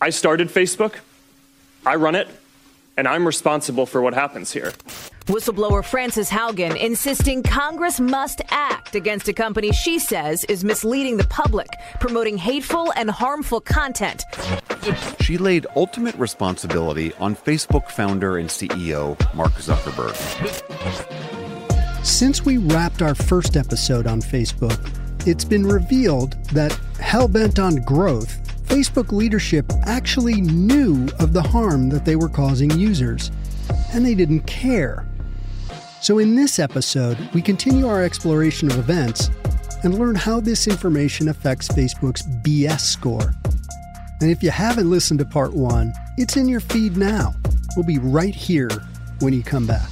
I started Facebook, I run it, and I'm responsible for what happens here. Whistleblower Frances Haugen insisting Congress must act against a company she says is misleading the public, promoting hateful and harmful content. She laid ultimate responsibility on Facebook founder and CEO Mark Zuckerberg. Since we wrapped our first episode on Facebook, it's been revealed that hellbent on growth, Facebook leadership actually knew of the harm that they were causing users, and they didn't care. So, in this episode, we continue our exploration of events and learn how this information affects Facebook's BS score. And if you haven't listened to part one, it's in your feed now. We'll be right here when you come back.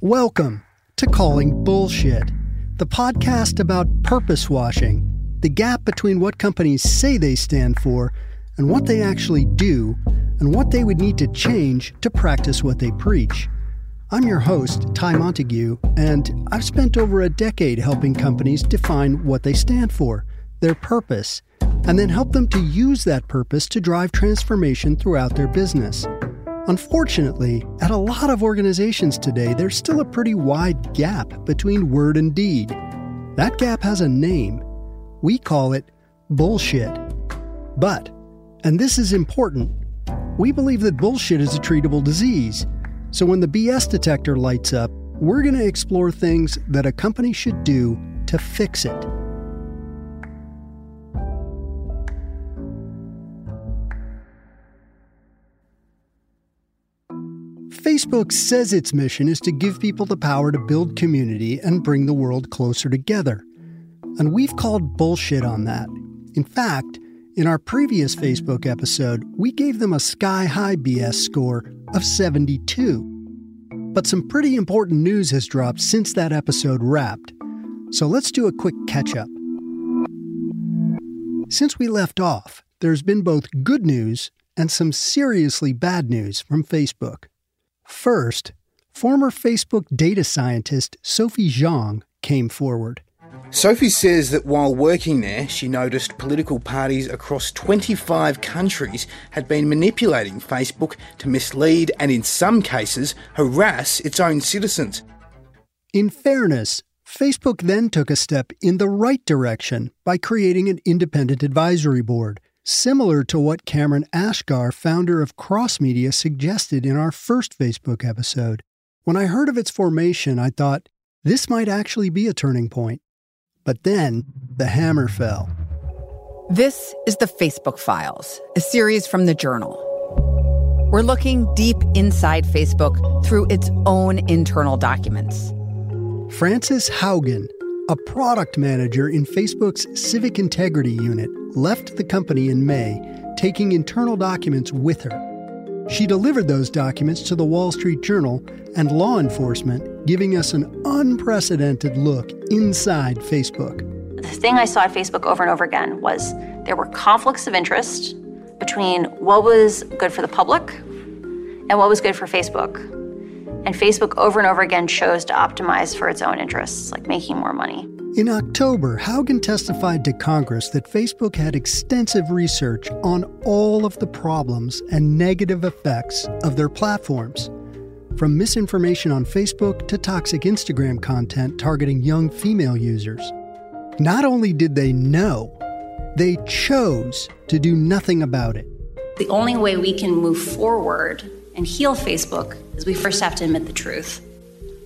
Welcome to Calling Bullshit, the podcast about purpose washing, the gap between what companies say they stand for and what they actually do, and what they would need to change to practice what they preach. I'm your host, Ty Montague, and I've spent over a decade helping companies define what they stand for, their purpose, and then help them to use that purpose to drive transformation throughout their business. Unfortunately, at a lot of organizations today, there's still a pretty wide gap between word and deed. That gap has a name. We call it bullshit. But, and this is important, we believe that bullshit is a treatable disease. So when the BS detector lights up, we're going to explore things that a company should do to fix it. Facebook says its mission is to give people the power to build community and bring the world closer together. And we've called bullshit on that. In fact, in our previous Facebook episode, we gave them a sky high BS score of 72. But some pretty important news has dropped since that episode wrapped. So let's do a quick catch up. Since we left off, there's been both good news and some seriously bad news from Facebook. First, former Facebook data scientist Sophie Zhang came forward. Sophie says that while working there, she noticed political parties across 25 countries had been manipulating Facebook to mislead and, in some cases, harass its own citizens. In fairness, Facebook then took a step in the right direction by creating an independent advisory board, similar to what Kamran Asghar, founder of Cross Media, suggested in our first Facebook episode. When I heard of its formation, I thought, this might actually be a turning point. But then the hammer fell. This is the Facebook Files, a series from the Journal. We're looking deep inside Facebook through its own internal documents. Frances Haugen, a product manager in Facebook's Civic Integrity Unit, left the company in May, taking internal documents with her. She delivered those documents to the Wall Street Journal and law enforcement, giving us an unprecedented look inside Facebook. The thing I saw at Facebook over and over again was there were conflicts of interest between what was good for the public and what was good for Facebook. And Facebook over and over again chose to optimize for its own interests, like making more money. In October, Haugen testified to Congress that Facebook had extensive research on all of the problems and negative effects of their platforms. From misinformation on Facebook to toxic Instagram content targeting young female users. Not only did they know, they chose to do nothing about it. The only way we can move forward and heal Facebook is we first have to admit the truth.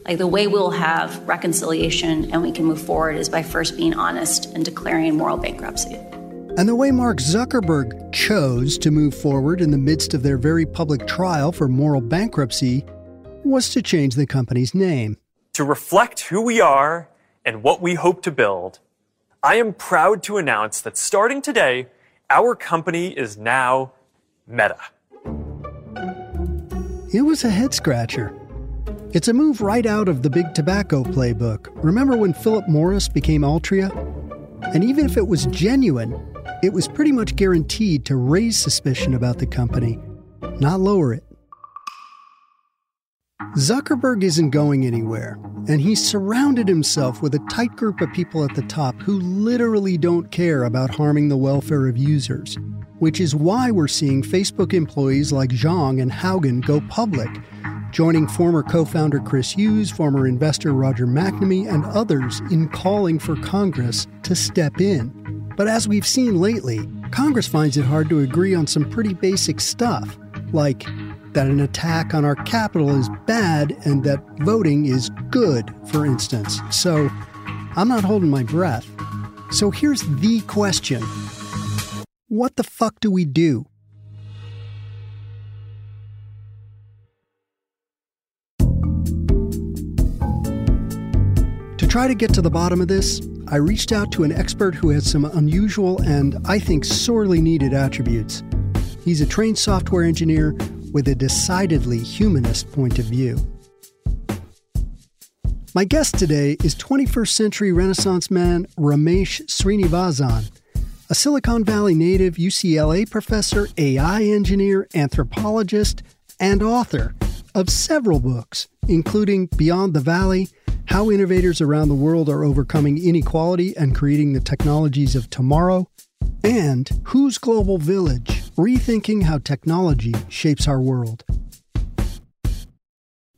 Like the way we'll have reconciliation and we can move forward is by first being honest and declaring moral bankruptcy. And the way Mark Zuckerberg chose to move forward in the midst of their very public trial for moral bankruptcy was to change the company's name. To reflect who we are and what we hope to build, I am proud to announce that starting today, our company is now Meta. It was a head scratcher. It's a move right out of the big tobacco playbook. Remember when Philip Morris became Altria? And even if it was genuine, it was pretty much guaranteed to raise suspicion about the company, not lower it. Zuckerberg isn't going anywhere, and he's surrounded himself with a tight group of people at the top who literally don't care about harming the welfare of users, which is why we're seeing Facebook employees like Zhang and Haugen go public joining former co founder Chris Hughes, former investor Roger McNamee, and others in calling for Congress to step in. But as we've seen lately, Congress finds it hard to agree on some pretty basic stuff, like that an attack on our Capitol is bad and that voting is good, for instance. So I'm not holding my breath. So here's the question What the fuck do we do? To try to get to the bottom of this, I reached out to an expert who has some unusual and, I think, sorely needed attributes. He's a trained software engineer with a decidedly humanist point of view. My guest today is 21st century Renaissance man Ramesh Srinivasan, a Silicon Valley native, UCLA professor, AI engineer, anthropologist, and author of several books, including Beyond the Valley how innovators around the world are overcoming inequality and creating the technologies of tomorrow, and Whose Global Village Rethinking How Technology Shapes Our World.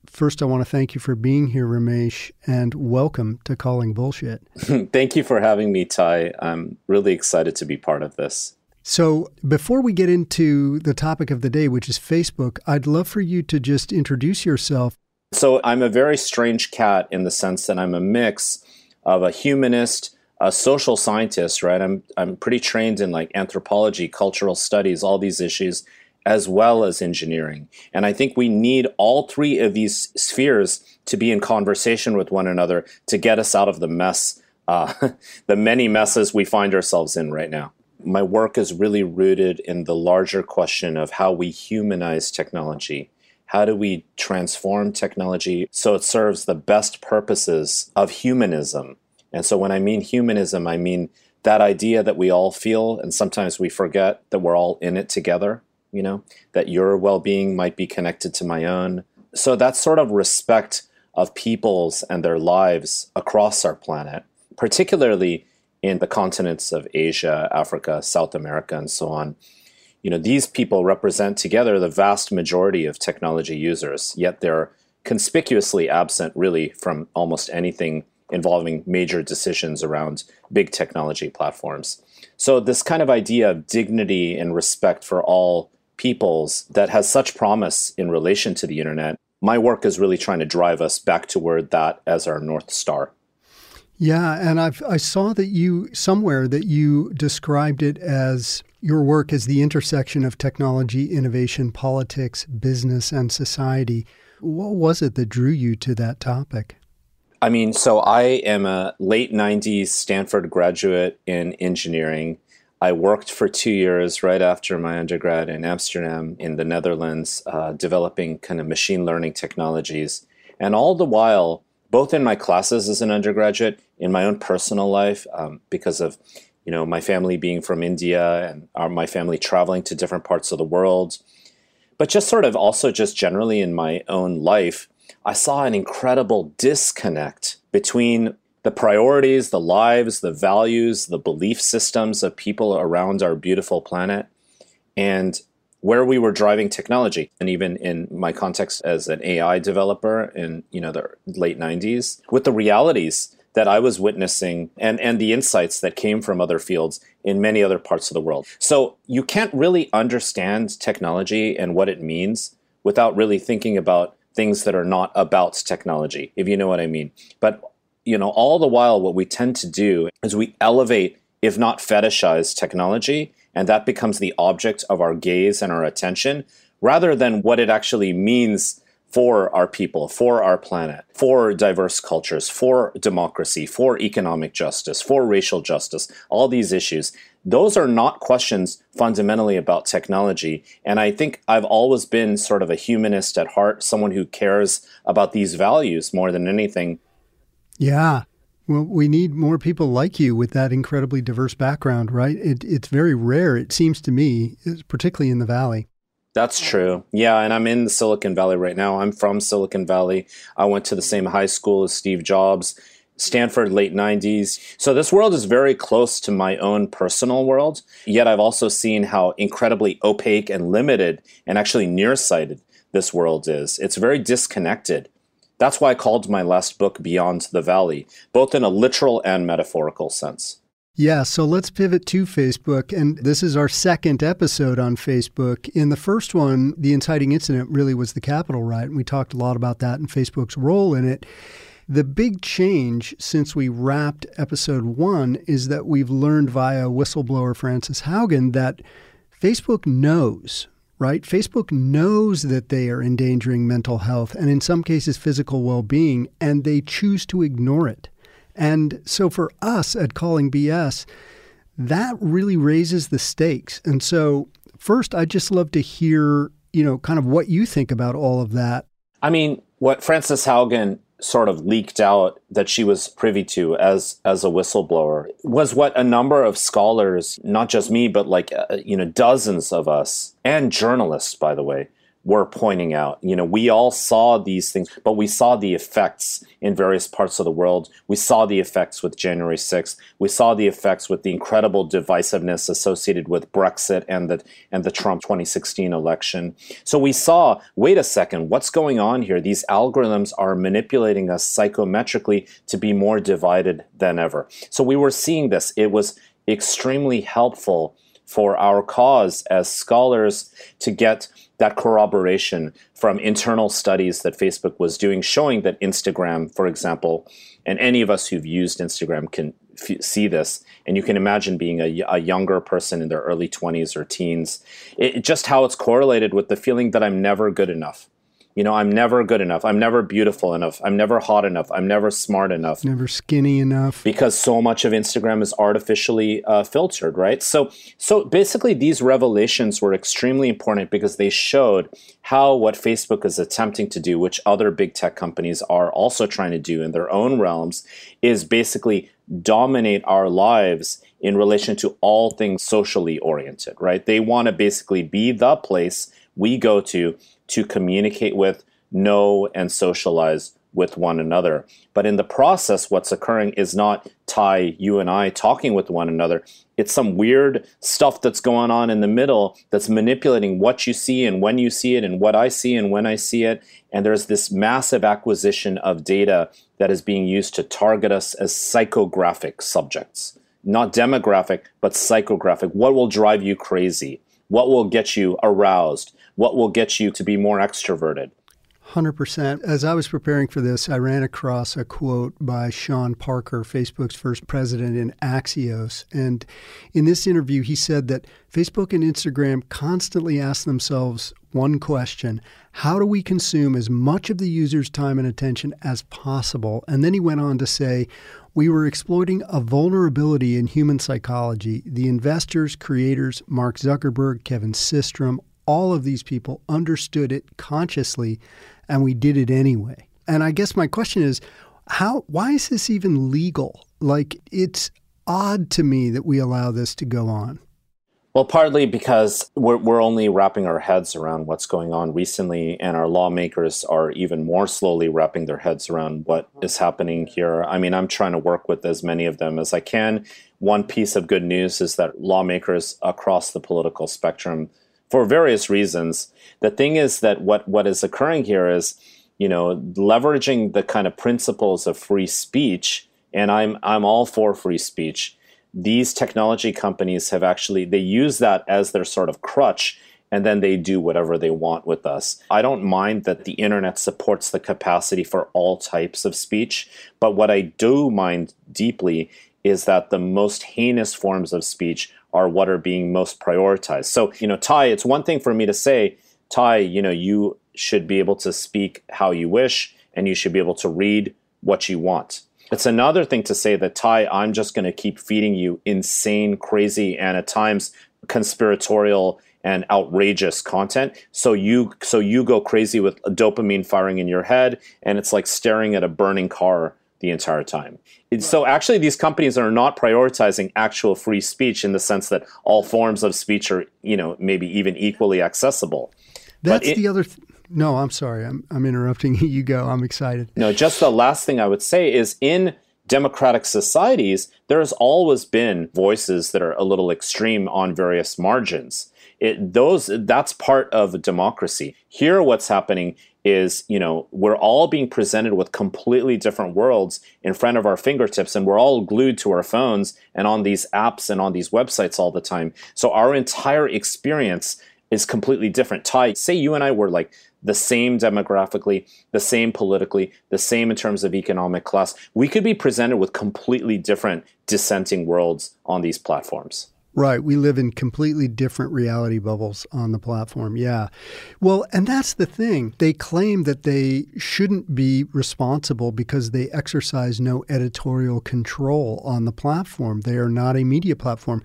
First, I want to thank you for being here, Ramesh, and welcome to Calling Bullshit. thank you for having me, Ty. I'm really excited to be part of this. So, before we get into the topic of the day, which is Facebook, I'd love for you to just introduce yourself so I'm a very strange cat in the sense that I'm a mix of a humanist, a social scientist, right? I'm I'm pretty trained in like anthropology, cultural studies, all these issues, as well as engineering. And I think we need all three of these spheres to be in conversation with one another to get us out of the mess, uh, the many messes we find ourselves in right now. My work is really rooted in the larger question of how we humanize technology how do we transform technology so it serves the best purposes of humanism? And so when I mean humanism, I mean that idea that we all feel, and sometimes we forget that we're all in it together, you know, that your well being might be connected to my own. So that sort of respect of peoples and their lives across our planet, particularly in the continents of Asia, Africa, South America, and so on. You know, these people represent together the vast majority of technology users, yet they're conspicuously absent really from almost anything involving major decisions around big technology platforms. So, this kind of idea of dignity and respect for all peoples that has such promise in relation to the internet, my work is really trying to drive us back toward that as our North Star. Yeah, and I've, I saw that you somewhere that you described it as your work as the intersection of technology, innovation, politics, business, and society. What was it that drew you to that topic? I mean, so I am a late 90s Stanford graduate in engineering. I worked for two years right after my undergrad in Amsterdam in the Netherlands, uh, developing kind of machine learning technologies. And all the while, both in my classes as an undergraduate, in my own personal life, um, because of you know my family being from India and our, my family traveling to different parts of the world, but just sort of also just generally in my own life, I saw an incredible disconnect between the priorities, the lives, the values, the belief systems of people around our beautiful planet, and where we were driving technology. And even in my context as an AI developer in you know the late 90s, with the realities that I was witnessing and, and the insights that came from other fields in many other parts of the world. So you can't really understand technology and what it means without really thinking about things that are not about technology, if you know what I mean. But you know, all the while what we tend to do is we elevate, if not fetishize technology, and that becomes the object of our gaze and our attention, rather than what it actually means for our people, for our planet, for diverse cultures, for democracy, for economic justice, for racial justice, all these issues. Those are not questions fundamentally about technology. And I think I've always been sort of a humanist at heart, someone who cares about these values more than anything. Yeah. Well, we need more people like you with that incredibly diverse background, right? It, it's very rare, it seems to me, particularly in the Valley. That's true. Yeah, and I'm in the Silicon Valley right now. I'm from Silicon Valley. I went to the same high school as Steve Jobs, Stanford, late 90s. So this world is very close to my own personal world. Yet I've also seen how incredibly opaque and limited and actually nearsighted this world is. It's very disconnected. That's why I called my last book Beyond the Valley, both in a literal and metaphorical sense. Yeah, so let's pivot to Facebook. And this is our second episode on Facebook. In the first one, the inciting incident really was the Capitol riot. And we talked a lot about that and Facebook's role in it. The big change since we wrapped episode one is that we've learned via whistleblower Frances Haugen that Facebook knows, right? Facebook knows that they are endangering mental health and in some cases physical well being, and they choose to ignore it. And so for us at Calling BS, that really raises the stakes. And so, first, I'd just love to hear, you know, kind of what you think about all of that. I mean, what Frances Haugen sort of leaked out that she was privy to as as a whistleblower was what a number of scholars not just me but like uh, you know dozens of us and journalists by the way were pointing out. You know, we all saw these things, but we saw the effects in various parts of the world. We saw the effects with January 6th. We saw the effects with the incredible divisiveness associated with Brexit and the and the Trump 2016 election. So we saw, wait a second, what's going on here? These algorithms are manipulating us psychometrically to be more divided than ever. So we were seeing this. It was extremely helpful for our cause as scholars to get that corroboration from internal studies that Facebook was doing, showing that Instagram, for example, and any of us who've used Instagram can f- see this, and you can imagine being a, a, younger person in their early 20s or teens, it, just how it's correlated with the feeling that I'm never good enough you know, I'm never good enough. I'm never beautiful enough. I'm never hot enough. I'm never smart enough. Never skinny enough. Because so much of Instagram is artificially uh, filtered, right? So, so basically, these revelations were extremely important because they showed how what Facebook is attempting to do, which other big tech companies are also trying to do in their own realms, is basically dominate our lives in relation to all things socially oriented, right? They want to basically be the place we go to to communicate with, know and socialize with one another. But in the process, what's occurring is not Ty, you and I talking with one another. It's some weird stuff that's going on in the middle that's manipulating what you see and when you see it and what I see and when I see it. And there's this massive acquisition of data that is being used to target us as psychographic subjects. Not demographic, but psychographic. What will drive you crazy? What will get you aroused? What will get you to be more extroverted? 100%. As I was preparing for this, I ran across a quote by Sean Parker, Facebook's first president in Axios. And in this interview, he said that Facebook and Instagram constantly ask themselves one question How do we consume as much of the user's time and attention as possible? And then he went on to say, we were exploiting a vulnerability in human psychology. The investors, creators, Mark Zuckerberg, Kevin Systrom, all of these people understood it consciously and we did it anyway. And I guess my question is how why is this even legal? Like it's odd to me that we allow this to go on. Well, partly because we're, we're only wrapping our heads around what's going on recently, and our lawmakers are even more slowly wrapping their heads around what is happening here. I mean, I'm trying to work with as many of them as I can. One piece of good news is that lawmakers across the political spectrum for various reasons. The thing is that what, what is occurring here is, you know, leveraging the kind of principles of free speech, and I'm I'm all for free speech. These technology companies have actually they use that as their sort of crutch and then they do whatever they want with us. I don't mind that the internet supports the capacity for all types of speech, but what I do mind deeply is that the most heinous forms of speech are what are being most prioritized. So, you know, Ty, it's one thing for me to say, Ty, you know, you should be able to speak how you wish and you should be able to read what you want. It's another thing to say that, Ty, I'm just going to keep feeding you insane, crazy, and at times conspiratorial and outrageous content so you so you go crazy with dopamine firing in your head and it's like staring at a burning car the entire time. So actually, these companies are not prioritizing actual free speech in the sense that all forms of speech are, you know, maybe even equally accessible. That's it, the other. Th- no, I'm sorry. I'm I'm interrupting you. Go. I'm excited. No, just the last thing I would say is in democratic societies, there has always been voices that are a little extreme on various margins. It, those that's part of democracy. Here, what's happening is you know we're all being presented with completely different worlds in front of our fingertips and we're all glued to our phones and on these apps and on these websites all the time. So our entire experience is completely different. Ty say you and i were like the same demographically the same politically the same in terms of economic class we could be presented with completely different dissenting worlds on these platforms Right. We live in completely different reality bubbles on the platform. Yeah. Well, and that's the thing. They claim that they shouldn't be responsible because they exercise no editorial control on the platform. They are not a media platform.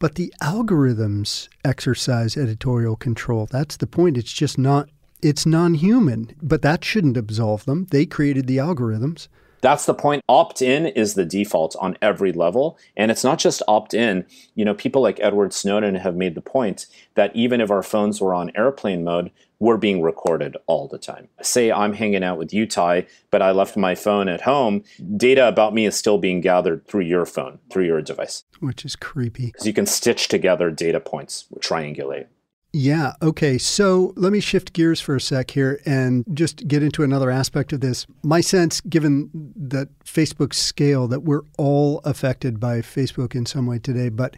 But the algorithms exercise editorial control. That's the point. It's just not, it's non human. But that shouldn't absolve them. They created the algorithms. That's the point. Opt in is the default on every level. And it's not just opt in. You know, people like Edward Snowden have made the point that even if our phones were on airplane mode, we're being recorded all the time. Say I'm hanging out with you, Ty, but I left my phone at home. Data about me is still being gathered through your phone, through your device. Which is creepy. Because you can stitch together data points, triangulate. Yeah. Okay. So let me shift gears for a sec here and just get into another aspect of this. My sense, given that Facebook's scale, that we're all affected by Facebook in some way today, but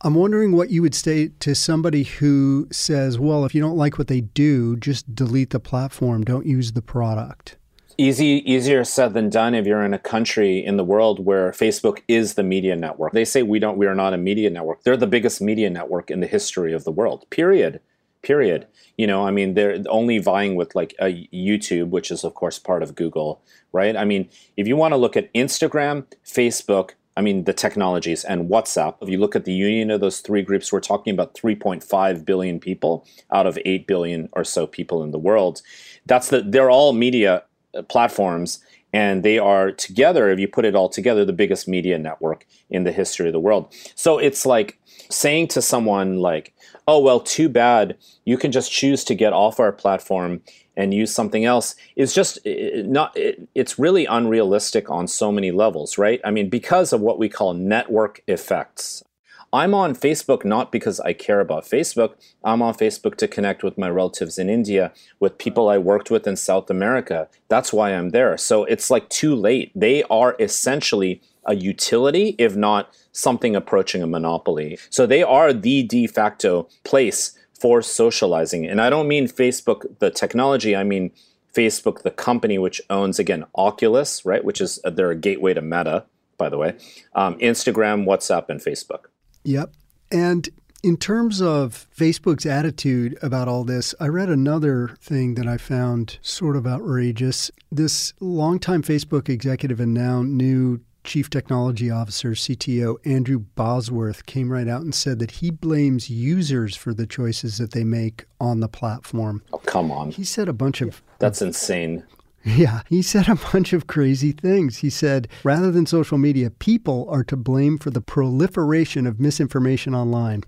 I'm wondering what you would say to somebody who says, well, if you don't like what they do, just delete the platform, don't use the product easy easier said than done if you're in a country in the world where Facebook is the media network. They say we don't we are not a media network. They're the biggest media network in the history of the world. Period. Period. You know, I mean, they're only vying with like a YouTube, which is of course part of Google, right? I mean, if you want to look at Instagram, Facebook, I mean, the technologies and WhatsApp. If you look at the union of those three groups, we're talking about 3.5 billion people out of 8 billion or so people in the world. That's the, they're all media Uh, platforms and they are together if you put it all together the biggest media network in the history of the world. So it's like saying to someone like oh well too bad you can just choose to get off our platform and use something else is just not it's really unrealistic on so many levels right? I mean because of what we call network effects i'm on facebook not because i care about facebook i'm on facebook to connect with my relatives in india with people i worked with in south america that's why i'm there so it's like too late they are essentially a utility if not something approaching a monopoly so they are the de facto place for socializing. And I don't mean Facebook, the technology, I mean Facebook, the company which owns, again, Oculus, right? Which is uh, they're a gateway to Meta, by the way, um, Instagram, WhatsApp, and Facebook. Yep. And in terms of Facebook's attitude about all this, I read another thing that I found sort of outrageous. This longtime Facebook executive and now new Chief Technology Officer, CTO Andrew Bosworth, came right out and said that he blames users for the choices that they make on the platform. Oh, come on. He said a bunch of. That's insane. Yeah, he said a bunch of crazy things. He said, rather than social media, people are to blame for the proliferation of misinformation online.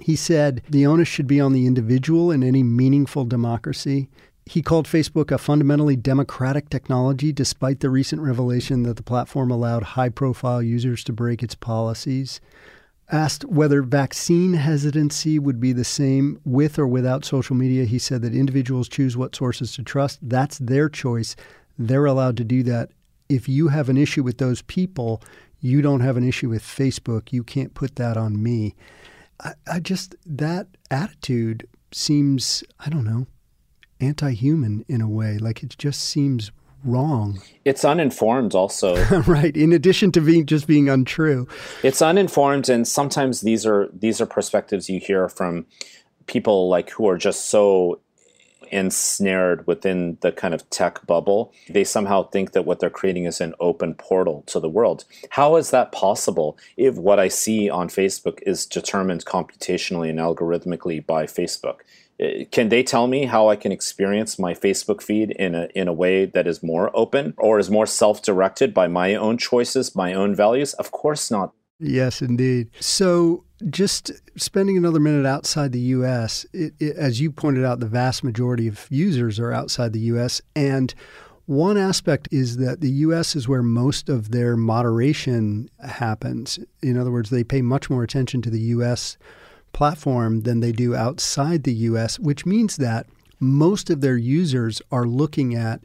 He said the onus should be on the individual in any meaningful democracy. He called Facebook a fundamentally democratic technology, despite the recent revelation that the platform allowed high profile users to break its policies. Asked whether vaccine hesitancy would be the same with or without social media, he said that individuals choose what sources to trust. That's their choice. They're allowed to do that. If you have an issue with those people, you don't have an issue with Facebook. You can't put that on me. I, I just, that attitude seems, I don't know, anti-human in a way. Like it just seems wrong. It's uninformed also. right. In addition to being just being untrue. It's uninformed and sometimes these are these are perspectives you hear from people like who are just so ensnared within the kind of tech bubble. They somehow think that what they're creating is an open portal to the world. How is that possible if what I see on Facebook is determined computationally and algorithmically by Facebook? Uh, can they tell me how I can experience my Facebook feed in a in a way that is more open or is more self-directed by my own choices, my own values? Of course not. Yes, indeed. So, just spending another minute outside the U.S., it, it, as you pointed out, the vast majority of users are outside the U.S. and one aspect is that the US is where most of their moderation happens. In other words, they pay much more attention to the US platform than they do outside the US, which means that most of their users are looking at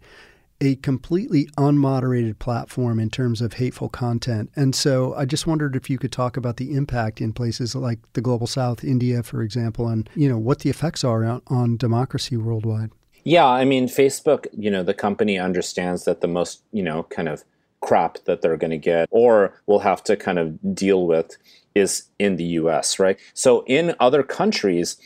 a completely unmoderated platform in terms of hateful content. And so I just wondered if you could talk about the impact in places like the global south, India, for example, and you know what the effects are on, on democracy worldwide. Yeah, I mean Facebook, you know, the company understands that the most, you know, kind of crap that they're going to get or will have to kind of deal with is in the US, right? So in other countries,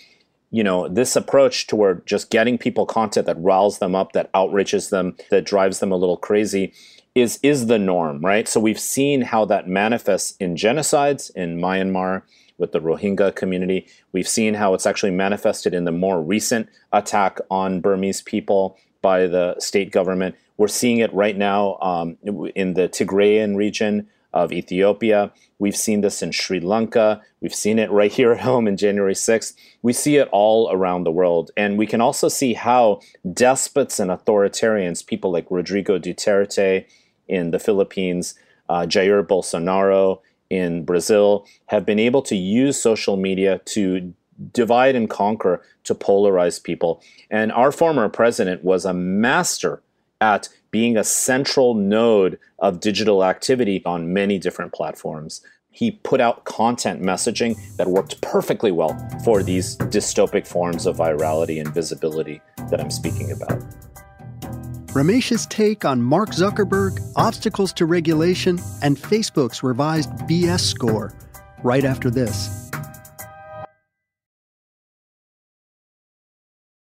you know, this approach toward just getting people content that riles them up, that outrages them, that drives them a little crazy is is the norm, right? So we've seen how that manifests in genocides in Myanmar with the Rohingya community. We've seen how it's actually manifested in the more recent attack on Burmese people by the state government. We're seeing it right now um, in the Tigrayan region of Ethiopia. We've seen this in Sri Lanka. We've seen it right here at home in January 6th. We see it all around the world. And we can also see how despots and authoritarians, people like Rodrigo Duterte in the Philippines, uh, Jair Bolsonaro in Brazil, have been able to use social media to divide and conquer, to polarize people. And our former president was a master at being a central node of digital activity on many different platforms. He put out content messaging that worked perfectly well for these dystopic forms of virality and visibility that I'm speaking about. Ramesh's take on Mark Zuckerberg, obstacles to regulation, and Facebook's revised BS score right after this.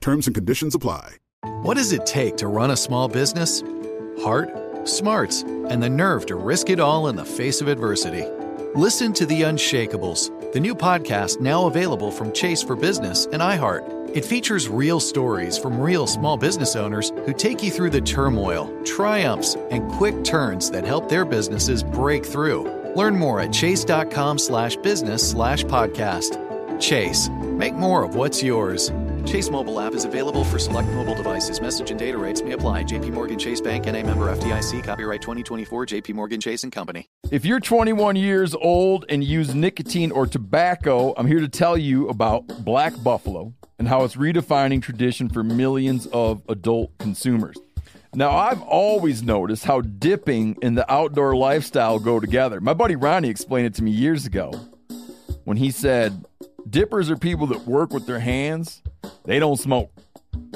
Terms and conditions apply. What does it take to run a small business? Heart, smarts, and the nerve to risk it all in the face of adversity. Listen to The Unshakables, the new podcast now available from Chase for Business and iHeart. It features real stories from real small business owners who take you through the turmoil, triumphs, and quick turns that help their businesses break through. Learn more at chase.com slash business slash podcast. Chase, make more of what's yours. Chase mobile app is available for select mobile devices. Message and data rates may apply. JP Morgan Chase Bank and a member FDIC. Copyright 2024 JP Morgan Chase and Company. If you're 21 years old and use nicotine or tobacco, I'm here to tell you about Black Buffalo and how it's redefining tradition for millions of adult consumers. Now, I've always noticed how dipping and the outdoor lifestyle go together. My buddy Ronnie explained it to me years ago when he said, Dippers are people that work with their hands, they don't smoke.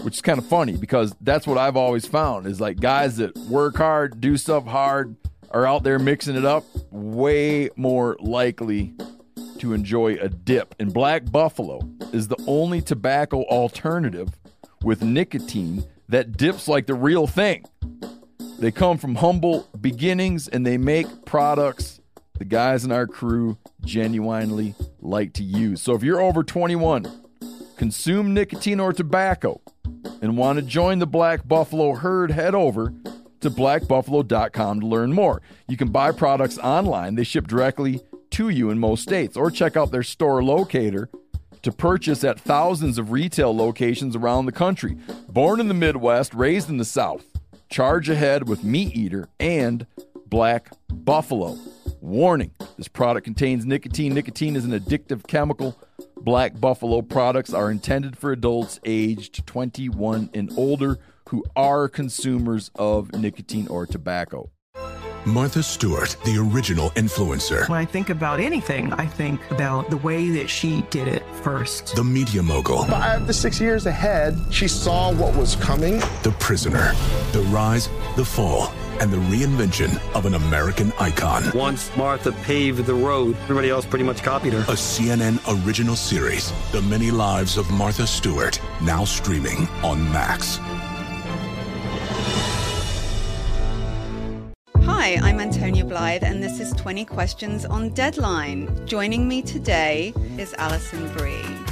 Which is kind of funny because that's what I've always found is like guys that work hard, do stuff hard, are out there mixing it up, way more likely to enjoy a dip. And Black Buffalo is the only tobacco alternative with nicotine that dips like the real thing. They come from humble beginnings and they make products the guys in our crew genuinely like to use. So if you're over 21, consume nicotine or tobacco, and want to join the Black Buffalo herd, head over to blackbuffalo.com to learn more. You can buy products online, they ship directly to you in most states, or check out their store locator to purchase at thousands of retail locations around the country. Born in the Midwest, raised in the South, charge ahead with Meat Eater and Black Buffalo. Warning this product contains nicotine. Nicotine is an addictive chemical. Black Buffalo products are intended for adults aged 21 and older who are consumers of nicotine or tobacco. Martha Stewart, the original influencer. When I think about anything, I think about the way that she did it first. The media mogul. Five to six years ahead, she saw what was coming. The prisoner. The rise, the fall, and the reinvention of an American icon. Once Martha paved the road, everybody else pretty much copied her. A CNN original series, The Many Lives of Martha Stewart, now streaming on Max. Hi, I'm Antonia Blythe, and this is 20 Questions on Deadline. Joining me today is Alison Brie.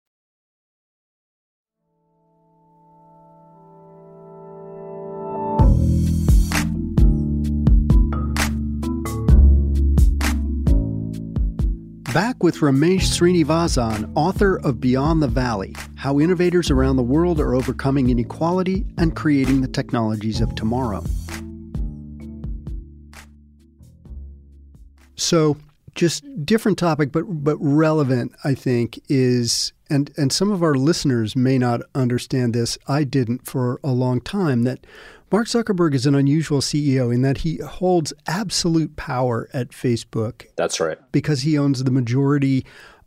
Back with Ramesh Srinivasan, author of Beyond the Valley How Innovators Around the World Are Overcoming Inequality and Creating the Technologies of Tomorrow. So, just different topic, but but relevant, I think, is and and some of our listeners may not understand this. I didn't for a long time that Mark Zuckerberg is an unusual CEO in that he holds absolute power at Facebook. That's right. Because he owns the majority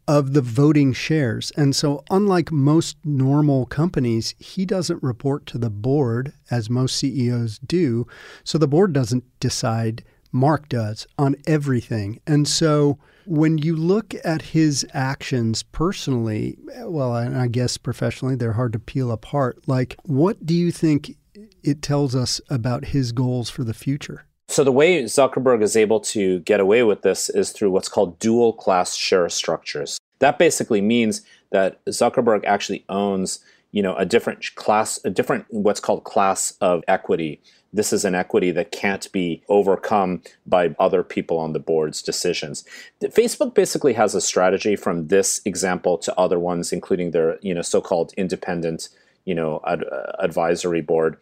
of the voting shares. And so, unlike most normal companies, he doesn't report to the board as most CEOs do. So, the board doesn't decide, Mark does on everything. And so, when you look at his actions personally, well, and I guess professionally, they're hard to peel apart. Like, what do you think it tells us about his goals for the future. So, the way Zuckerberg is able to get away with this is through what's called dual class share structures. That basically means that Zuckerberg actually owns you know a different class a different what's called class of equity this is an equity that can't be overcome by other people on the board's decisions. Facebook basically has a strategy from this example to other ones, including their you know so-called independent you know ad- uh, advisory board.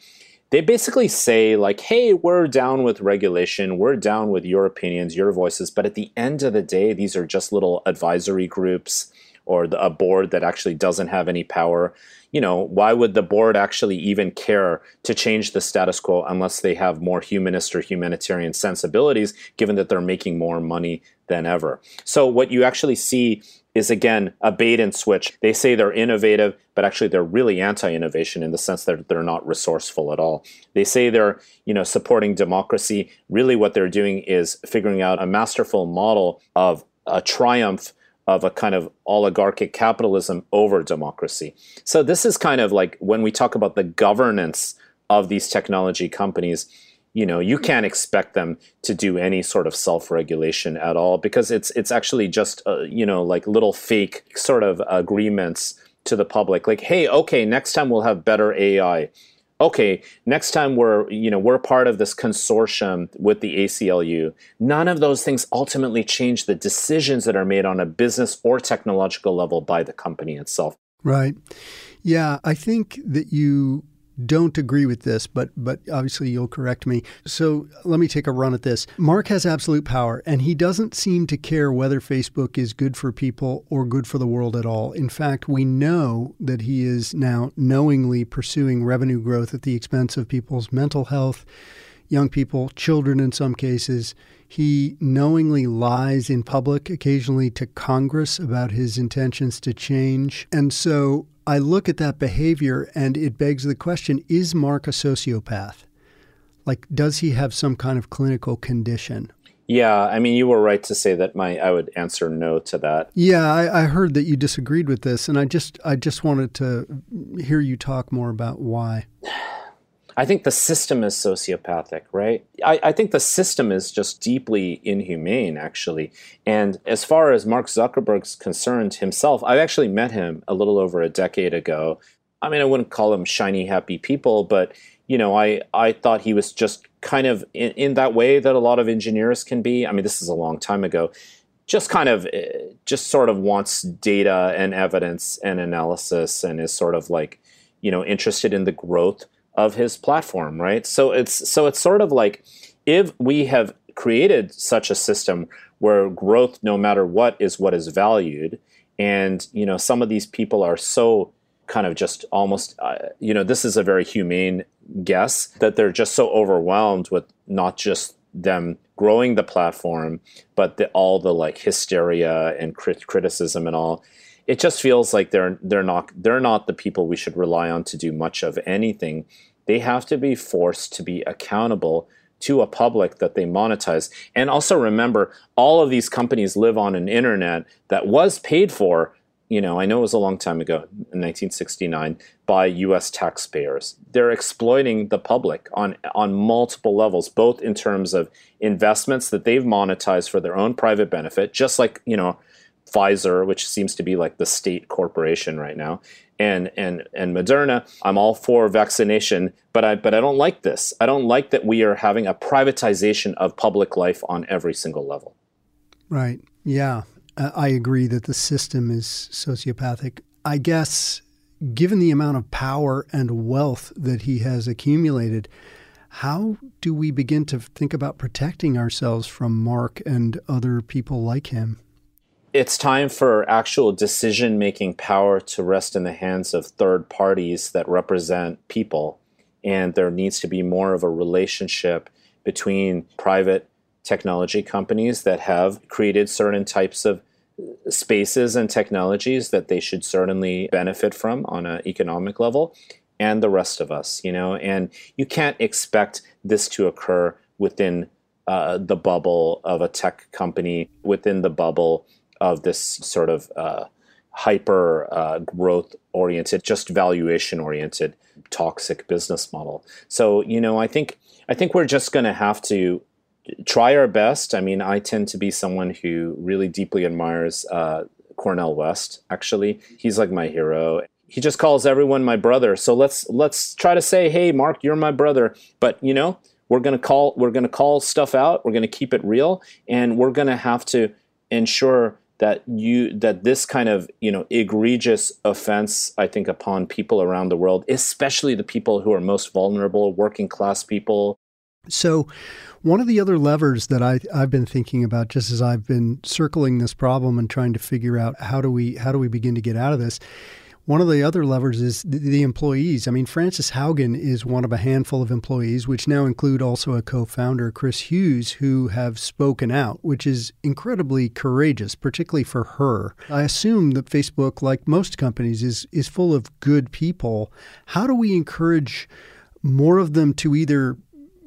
They basically say like, "Hey, we're down with regulation. We're down with your opinions, your voices." But at the end of the day, these are just little advisory groups or the, a board that actually doesn't have any power you know, why would the board actually even care to change the status quo unless they have more humanist or humanitarian sensibilities, given that they're making more money than ever? So, what you actually see is again a bait and switch. They say they're innovative, but actually they're really anti-innovation in the sense that they're not resourceful at all. They say they're, you know, supporting democracy. Really what they're doing is figuring out a masterful model of a triumph of a kind of oligarchic capitalism over democracy. So this is kind of like when we talk about the governance of these technology companies, you know, you can't expect them to do any sort of self-regulation at all because it's it's actually just uh, you know like little fake sort of agreements to the public like hey okay next time we'll have better AI okay, next time we're, you know, we're part of this consortium with the ACLU. None of those things ultimately change the decisions that are made on a business or technological level by the company itself. Right. Yeah, I think that you don't agree with this, but but obviously you'll correct me. So let me take a run at this. Mark has absolute power, and he doesn't seem to care whether Facebook is good for people or good for the world at all. In fact, we know that he is now knowingly pursuing revenue growth at the expense of people's mental health, young people, children in some cases. He knowingly lies in public, occasionally to Congress, about his intentions to change. And so I look at that behavior and it begs the question is Mark a sociopath? Like, does he have some kind of clinical condition? Yeah, I mean, you were right to say that. My, I would answer no to that. Yeah, I, I, heard that you disagreed with this, and I just, I just wanted to hear you talk more about why. I think the system is sociopathic, right? I, I, think the system is just deeply inhumane, actually. And as far as Mark Zuckerberg's concerned himself, I actually met him a little over a decade ago. I mean, I wouldn't call him shiny, happy people, but you know, I, I thought he was just kind of in, in that way that a lot of engineers can be. I mean, this is a long time ago. Just kind of, eh, just sort of wants data and evidence and analysis, and is sort of like, you know, interested in the growth of his platform, right? So it's so it's sort of like if we have created such a system where growth, no matter what, is what is valued, and you know some of these people are so kind of just almost uh, you know this is a very humane guess that they're just so overwhelmed with not just them growing the platform but the, all the like hysteria and crit- criticism and all it just feels like they're they're not they're not the people we should rely on to do much of anything. They have to be forced to be accountable to a public that they monetize. And also remember, all of these companies live on an internet that was paid for. You know, I know it was a long time ago, in 1969, by U.S. taxpayers. They're exploiting the public on on multiple levels, both in terms of investments that they've monetized for their own private benefit, just like you know Pfizer, which seems to be like the state corporation right now, and and and Moderna. I'm all for vaccination, but I but I don't like this. I don't like that we are having a privatization of public life on every single level. Right. Yeah. I agree that the system is sociopathic. I guess given the amount of power and wealth that he has accumulated, how do we begin to think about protecting ourselves from Mark and other people like him? It's time for actual decision making power to rest in the hands of third parties that represent people. And there needs to be more of a relationship between private technology companies that have created certain types of spaces and technologies that they should certainly benefit from on an economic level and the rest of us you know and you can't expect this to occur within uh, the bubble of a tech company within the bubble of this sort of uh, hyper uh, growth oriented, just valuation oriented, toxic business model. So you know, I think I think we're just going to have to try our best. I mean, I tend to be someone who really deeply admires uh, Cornel West. Actually, he's like my hero. he just calls everyone my brother. So let's let's try to say, "Hey, Mark, you're my brother." But you know, we're gonna call we're gonna call stuff out. We're gonna keep it real, and we're gonna have to ensure that you that this kind of you know egregious offense, I think, upon people around the world, especially the people who are most vulnerable, working class people. So, one of the other levers that I, I've been thinking about, just as I've been circling this problem and trying to figure out how do we how do we begin to get out of this, one of the other levers is the, employees. I mean, Frances Haugen is one of a handful of employees, which now include also a co founder, Chris Hughes, who have spoken out, which is incredibly courageous, particularly for her. I assume that Facebook, like most companies, is, is full of good people. How do we encourage more of them to either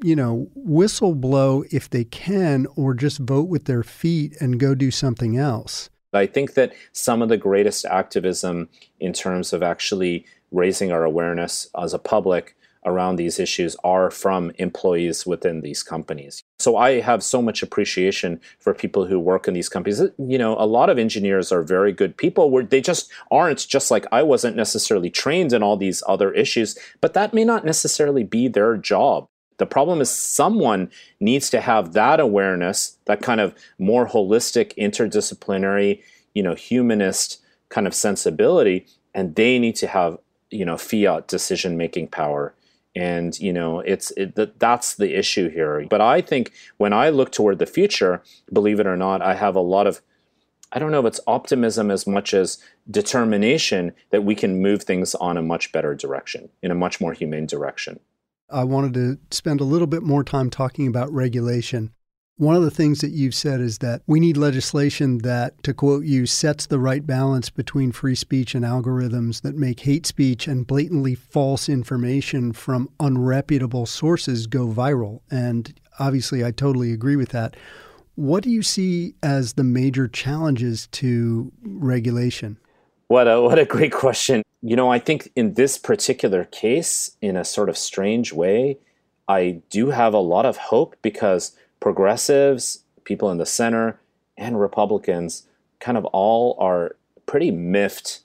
you know, whistle blow if they can, or just vote with their feet and go do something else. I think that some of the greatest activism in terms of actually raising our awareness as a public around these issues are from employees within these companies. So I have so much appreciation for people who work in these companies. You know, a lot of engineers are very good people where they just aren't just like I wasn't necessarily trained in all these other issues, but that may not necessarily be their job. The problem is someone needs to have that awareness, that kind of more holistic, interdisciplinary, you know, humanist kind of sensibility, and they need to have, you know, fiat decision making power. And you know, it's it, that's the issue here. But I think when I look toward the future, believe it or not, I have a lot of I don't know if it's optimism as much as determination that we can move things on a much better direction, in a much more humane direction. I wanted to spend a little bit more time talking about regulation. One of the things that you've said is that we need legislation that, to quote you, sets the right balance between free speech and algorithms that make hate speech and blatantly false information from unreputable sources go viral. And obviously, I totally agree with that. What do you see as the major challenges to regulation? What a what a great question. You know, I think in this particular case, in a sort of strange way, I do have a lot of hope because progressives, people in the center, and Republicans kind of all are pretty miffed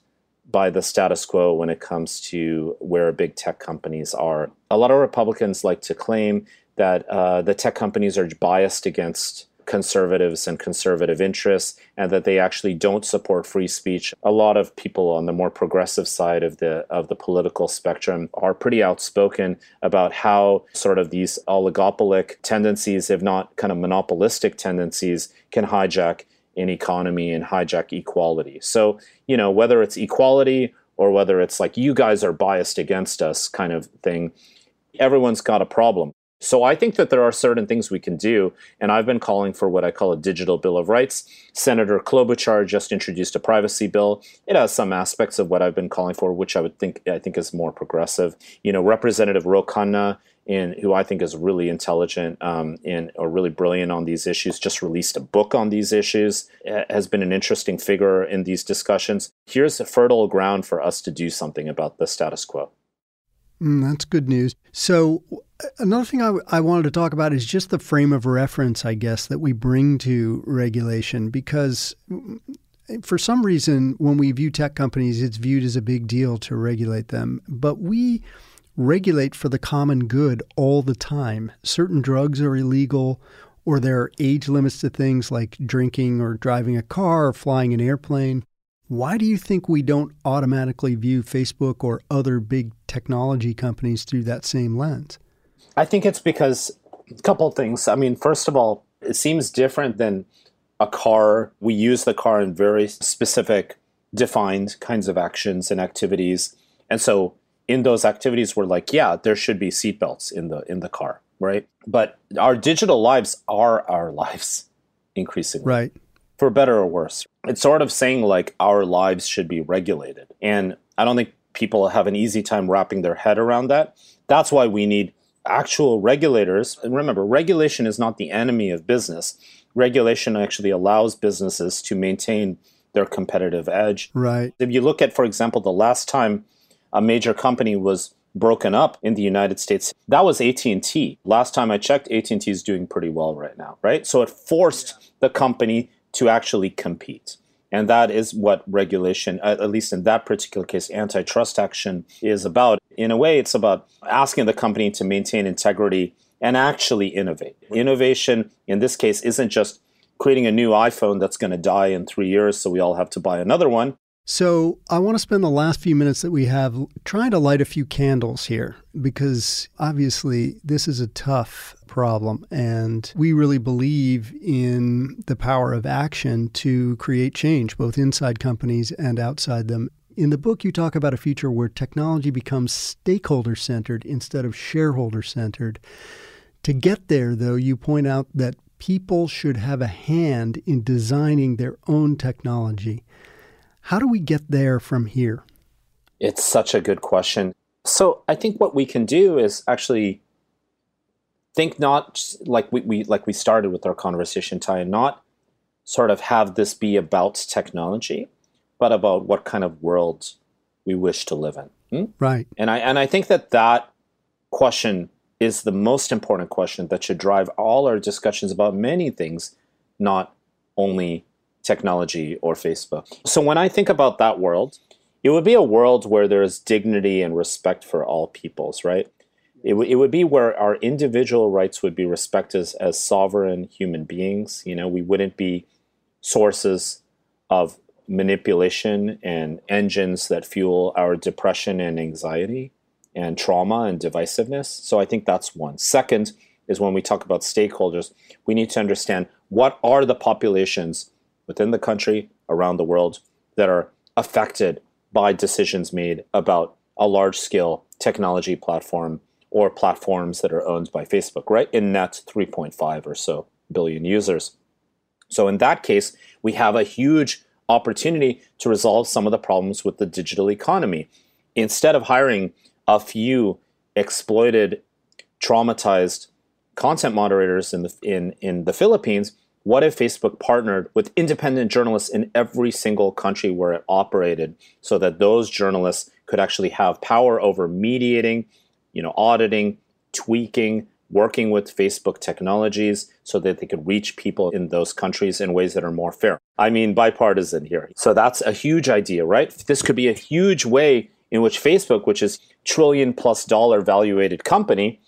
by the status quo when it comes to where big tech companies are. A lot of Republicans like to claim that uh, the tech companies are biased against conservatives and conservative interests and that they actually don't support free speech. A lot of people on the more progressive side of the of the political spectrum are pretty outspoken about how sort of these oligopolic tendencies, if not kind of monopolistic tendencies, can hijack an economy and hijack equality. So, you know, whether it's equality or whether it's like you guys are biased against us kind of thing, everyone's got a problem. So I think that there are certain things we can do, and I've been calling for what I call a digital bill of rights. Senator Klobuchar just introduced a privacy bill. It has some aspects of what I've been calling for, which I would think I think is more progressive. You know, Representative Ro Khanna, in, who I think is really intelligent um, and or really brilliant on these issues, just released a book on these issues. Has been an interesting figure in these discussions. Here's a fertile ground for us to do something about the status quo. Mm, that's good news. So, another thing I, w- I wanted to talk about is just the frame of reference, I guess, that we bring to regulation because mm, for some reason, when we view tech companies, it's viewed as a big deal to regulate them. But we regulate for the common good all the time. Certain drugs are illegal, or there are age limits to things like drinking or driving a car or flying an airplane. Why do you think we don't automatically view Facebook or other big technology companies through that same lens? I think it's because a couple of things. I mean, first of all, it seems different than a car. We use the car in very specific, defined kinds of actions and activities. And so in those activities we're like, yeah, there should be seatbelts in the in the car, right? But our digital lives are our lives increasingly. Right for better or worse. It's sort of saying like our lives should be regulated. And I don't think people have an easy time wrapping their head around that. That's why we need actual regulators. And remember, regulation is not the enemy of business. Regulation actually allows businesses to maintain their competitive edge. Right. If you look at, for example, the last time a major company was broken up in the United States, that was AT&T. Last time I checked, AT&T is doing pretty well right now, right? So it forced yeah. the company to actually compete. And that is what regulation, at least in that particular case, antitrust action is about. In a way, it's about asking the company to maintain integrity and actually innovate. Innovation, in this case, isn't just creating a new iPhone that's going to die in three years, so we all have to buy another one. So, I want to spend the last few minutes that we have trying to light a few candles here because obviously this is a tough problem. And we really believe in the power of action to create change, both inside companies and outside them. In the book, you talk about a future where technology becomes stakeholder centered instead of shareholder centered. To get there, though, you point out that people should have a hand in designing their own technology. How do we get there from here? It's such a good question. So I think what we can do is actually think not like we, we like we started with our conversation, Ty, and not sort of have this be about technology, but about what kind of world we wish to live in. Hmm? Right. And I and I think that that question is the most important question that should drive all our discussions about many things, not only technology or Facebook. So when I think about that world, it would be a world where there's dignity and respect for all peoples, right? It, w- it would be where our individual rights would be respected as, as sovereign human beings. You know, we wouldn't be sources of manipulation and engines that fuel our depression and anxiety and trauma and divisiveness. So I think that's one. Second is when we talk about stakeholders, we need to understand what are the populations within the country, around the world, that are affected by decisions made about a large scale technology platform or platforms that are owned by Facebook, right? In net 3.5 or so billion users. So in that case, we have a huge opportunity to resolve some of the problems with the digital economy. Instead of hiring a few exploited, traumatized content moderators in the in, in the Philippines, what if Facebook partnered with independent journalists in every single country where it operated so that those journalists could actually have power over mediating, you know, auditing, tweaking, working with Facebook technologies so that they could reach people in those countries in ways that are more fair. I mean, bipartisan here. So that's a huge idea, right? This could be a huge way in which Facebook, which is trillion plus dollar valuated company,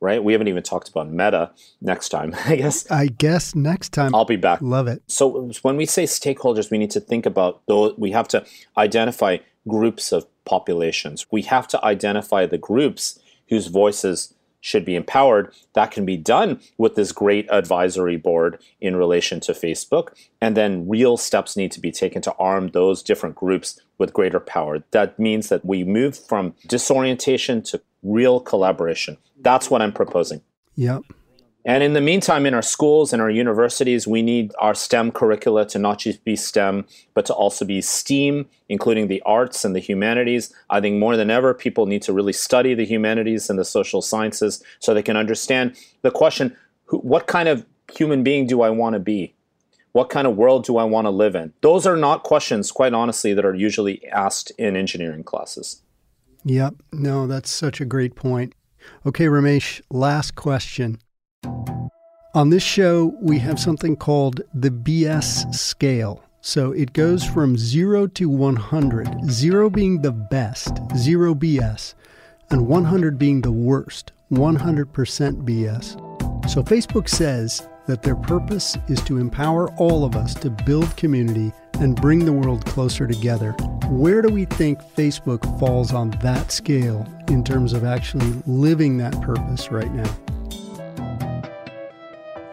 right? We haven't even talked about Meta next time, I guess. I guess next time. I'll be back. Love it. So when we say stakeholders, we need to think about those, we have to identify groups of populations. We have to identify the groups whose voices should be empowered. That can be done with this great advisory board in relation to Facebook. And then real steps need to be taken to arm those different groups with greater power. That means that we move from disorientation to real collaboration. That's what I'm proposing. Yep. And in the meantime, in our schools and our universities, we need our STEM curricula to not just be STEM, but to also be STEAM, including the arts and the humanities. I think more than ever, people need to really study the humanities and the social sciences so they can understand the question what kind of human being do I want to be? What kind of world do I want to live in? Those are not questions, quite honestly, that are usually asked in engineering classes. Yep. No, that's such a great point. Okay, Ramesh, last question. On this show, we have something called the BS scale. So it goes from 0 to 100, 0 being the best, 0 BS, and 100 being the worst, 100% BS. So Facebook says that their purpose is to empower all of us to build community and bring the world closer together. Where do we think Facebook falls on that scale in terms of actually living that purpose right now?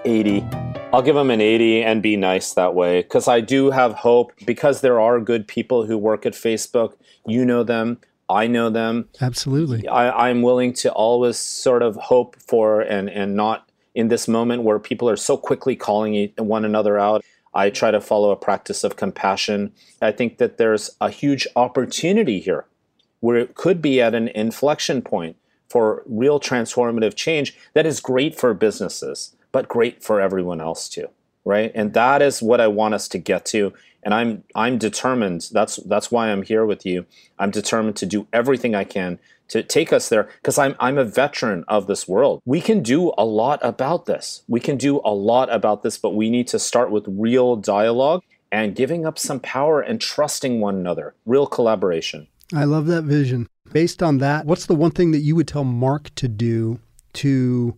80. I'll give them an 80 and be nice that way because I do have hope because there are good people who work at Facebook. You know them. I know them. Absolutely. I, I'm willing to always sort of hope for and, and not in this moment where people are so quickly calling one another out. I try to follow a practice of compassion. I think that there's a huge opportunity here where it could be at an inflection point for real transformative change that is great for businesses, but great for everyone else too, right? And that is what I want us to get to. And I'm I'm determined. That's that's why I'm here with you. I'm determined to do everything I can to take us there because I'm I'm a veteran of this world. We can do a lot about this. We can do a lot about this, but we need to start with real dialogue and giving up some power and trusting one another. Real collaboration. I love that vision. Based on that, what's the one thing that you would tell Mark to do to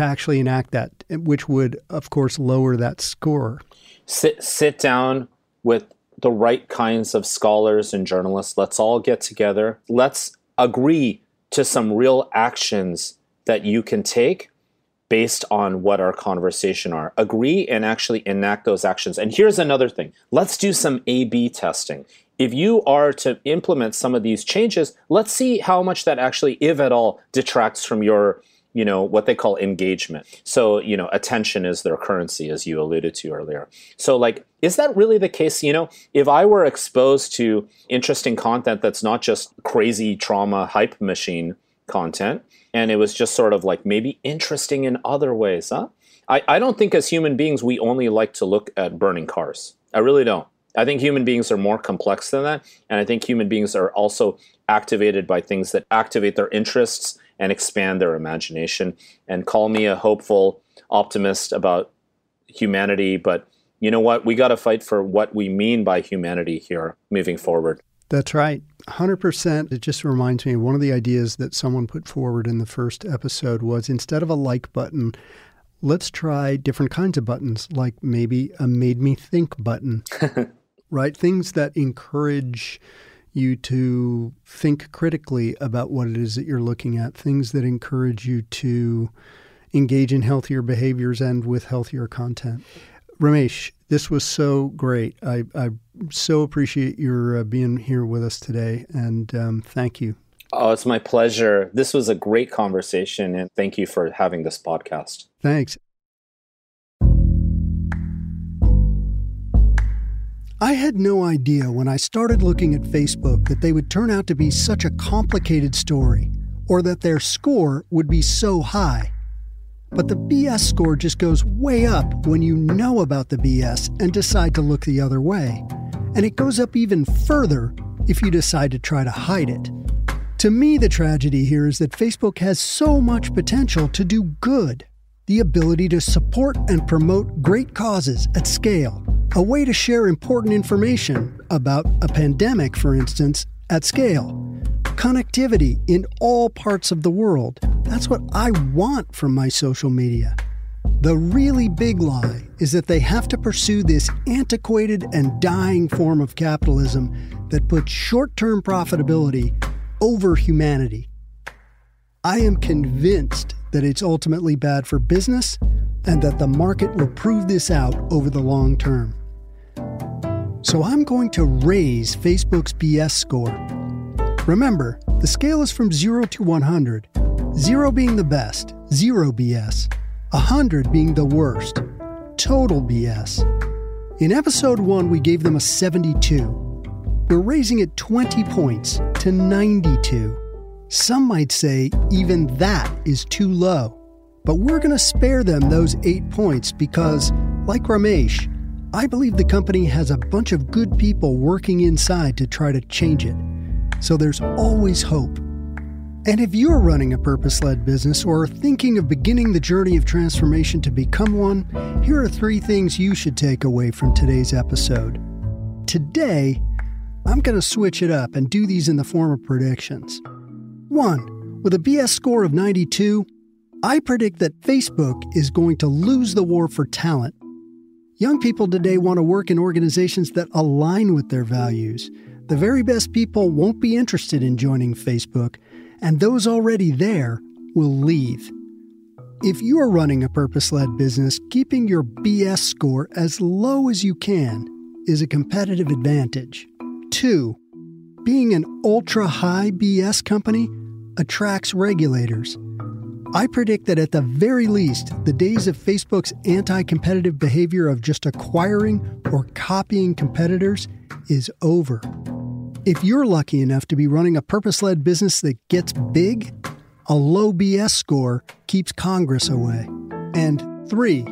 to actually enact that, which would, of course, lower that score? Sit sit down with the right kinds of scholars and journalists. Let's all get together. Let's agree to some real actions that you can take based on what our conversation are. Agree and actually enact those actions. And here's another thing. Let's do some A/B testing. If you are to implement some of these changes, let's see how much that actually, if at all, detracts from your you know what they call engagement. So you know attention is their currency as you alluded to earlier. So like is that really the case? You know if i were exposed to interesting content that's not just crazy trauma hype machine content and it was just sort of like maybe interesting in other ways huh? I, I don't think as human beings we only like to look at burning cars. I really don't i think human beings are more complex than that and i think human beings are also activated by things that activate their interests and expand their imagination. And call me a hopeful optimist about humanity but you know what? We got to fight for what we mean by humanity here moving forward. That's right. 100% it just reminds me one of the ideas that someone put forward in the first episode was instead of a like button let's try different kinds of buttons like maybe a made me think button right things that encourage you to think critically about what it is that you're looking at, things that encourage you to engage in healthier behaviors and with healthier content. Ramesh, this was so great. I, I so appreciate your uh, being here with us today, and um, thank you. Oh, it's my pleasure. This was a great conversation, and thank you for having this podcast. Thanks. I had no idea when I started looking at Facebook that they would turn out to be such a complicated story, or that their score would be so high. But the BS score just goes way up when you know about the BS and decide to look the other way. And it goes up even further if you decide to try to hide it. To me, the tragedy here is that Facebook has so much potential to do good the ability to support and promote great causes at scale a way to share important information about a pandemic, for instance, at scale. Connectivity in all parts of the world. That's what I want from my social media. The really big lie is that they have to pursue this antiquated and dying form of capitalism that puts short term profitability over humanity. I am convinced that it's ultimately bad for business and that the market will prove this out over the long term. So I'm going to raise Facebook's BS score. Remember, the scale is from 0 to 100, 0 being the best, 0 BS, 100 being the worst, total BS. In episode 1, we gave them a 72. We're raising it 20 points to 92. Some might say even that is too low. But we're going to spare them those 8 points because, like Ramesh, I believe the company has a bunch of good people working inside to try to change it. So there's always hope. And if you're running a purpose led business or thinking of beginning the journey of transformation to become one, here are three things you should take away from today's episode. Today, I'm going to switch it up and do these in the form of predictions. One, with a BS score of 92, I predict that Facebook is going to lose the war for talent Young people today want to work in organizations that align with their values. The very best people won't be interested in joining Facebook, and those already there will leave. If you're running a purpose led business, keeping your BS score as low as you can is a competitive advantage. Two, being an ultra high BS company attracts regulators. I predict that at the very least, the days of Facebook's anti competitive behavior of just acquiring or copying competitors is over. If you're lucky enough to be running a purpose led business that gets big, a low BS score keeps Congress away. And three,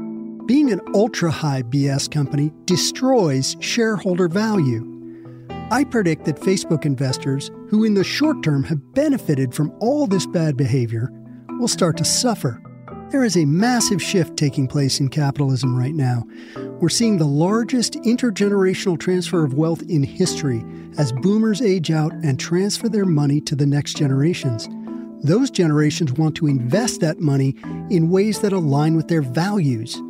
being an ultra high BS company destroys shareholder value. I predict that Facebook investors, who in the short term have benefited from all this bad behavior, will start to suffer. There is a massive shift taking place in capitalism right now. We're seeing the largest intergenerational transfer of wealth in history as boomers age out and transfer their money to the next generations. Those generations want to invest that money in ways that align with their values.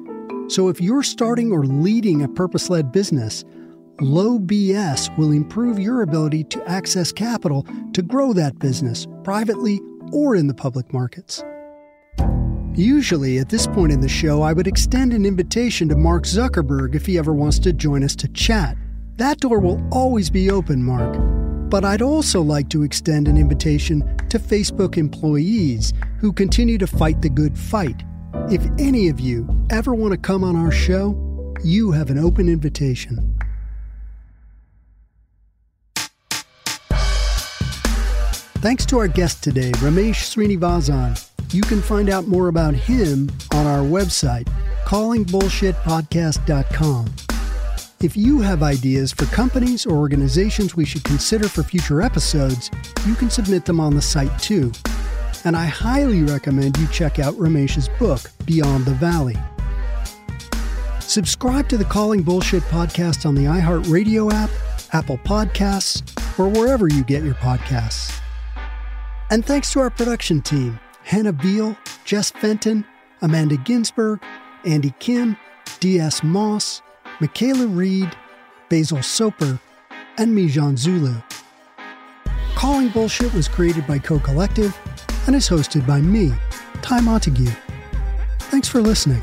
So if you're starting or leading a purpose led business, Low BS will improve your ability to access capital to grow that business privately or in the public markets. Usually, at this point in the show, I would extend an invitation to Mark Zuckerberg if he ever wants to join us to chat. That door will always be open, Mark. But I'd also like to extend an invitation to Facebook employees who continue to fight the good fight. If any of you ever want to come on our show, you have an open invitation. Thanks to our guest today, Ramesh Srinivasan. You can find out more about him on our website, callingbullshitpodcast.com. If you have ideas for companies or organizations we should consider for future episodes, you can submit them on the site too. And I highly recommend you check out Ramesh's book, Beyond the Valley. Subscribe to the Calling Bullshit podcast on the iHeartRadio app, Apple Podcasts, or wherever you get your podcasts. And thanks to our production team Hannah Beal, Jess Fenton, Amanda Ginsberg, Andy Kim, D.S. Moss, Michaela Reed, Basil Soper, and Mijan Zulu. Calling Bullshit was created by Co Collective and is hosted by me, Ty Montague. Thanks for listening.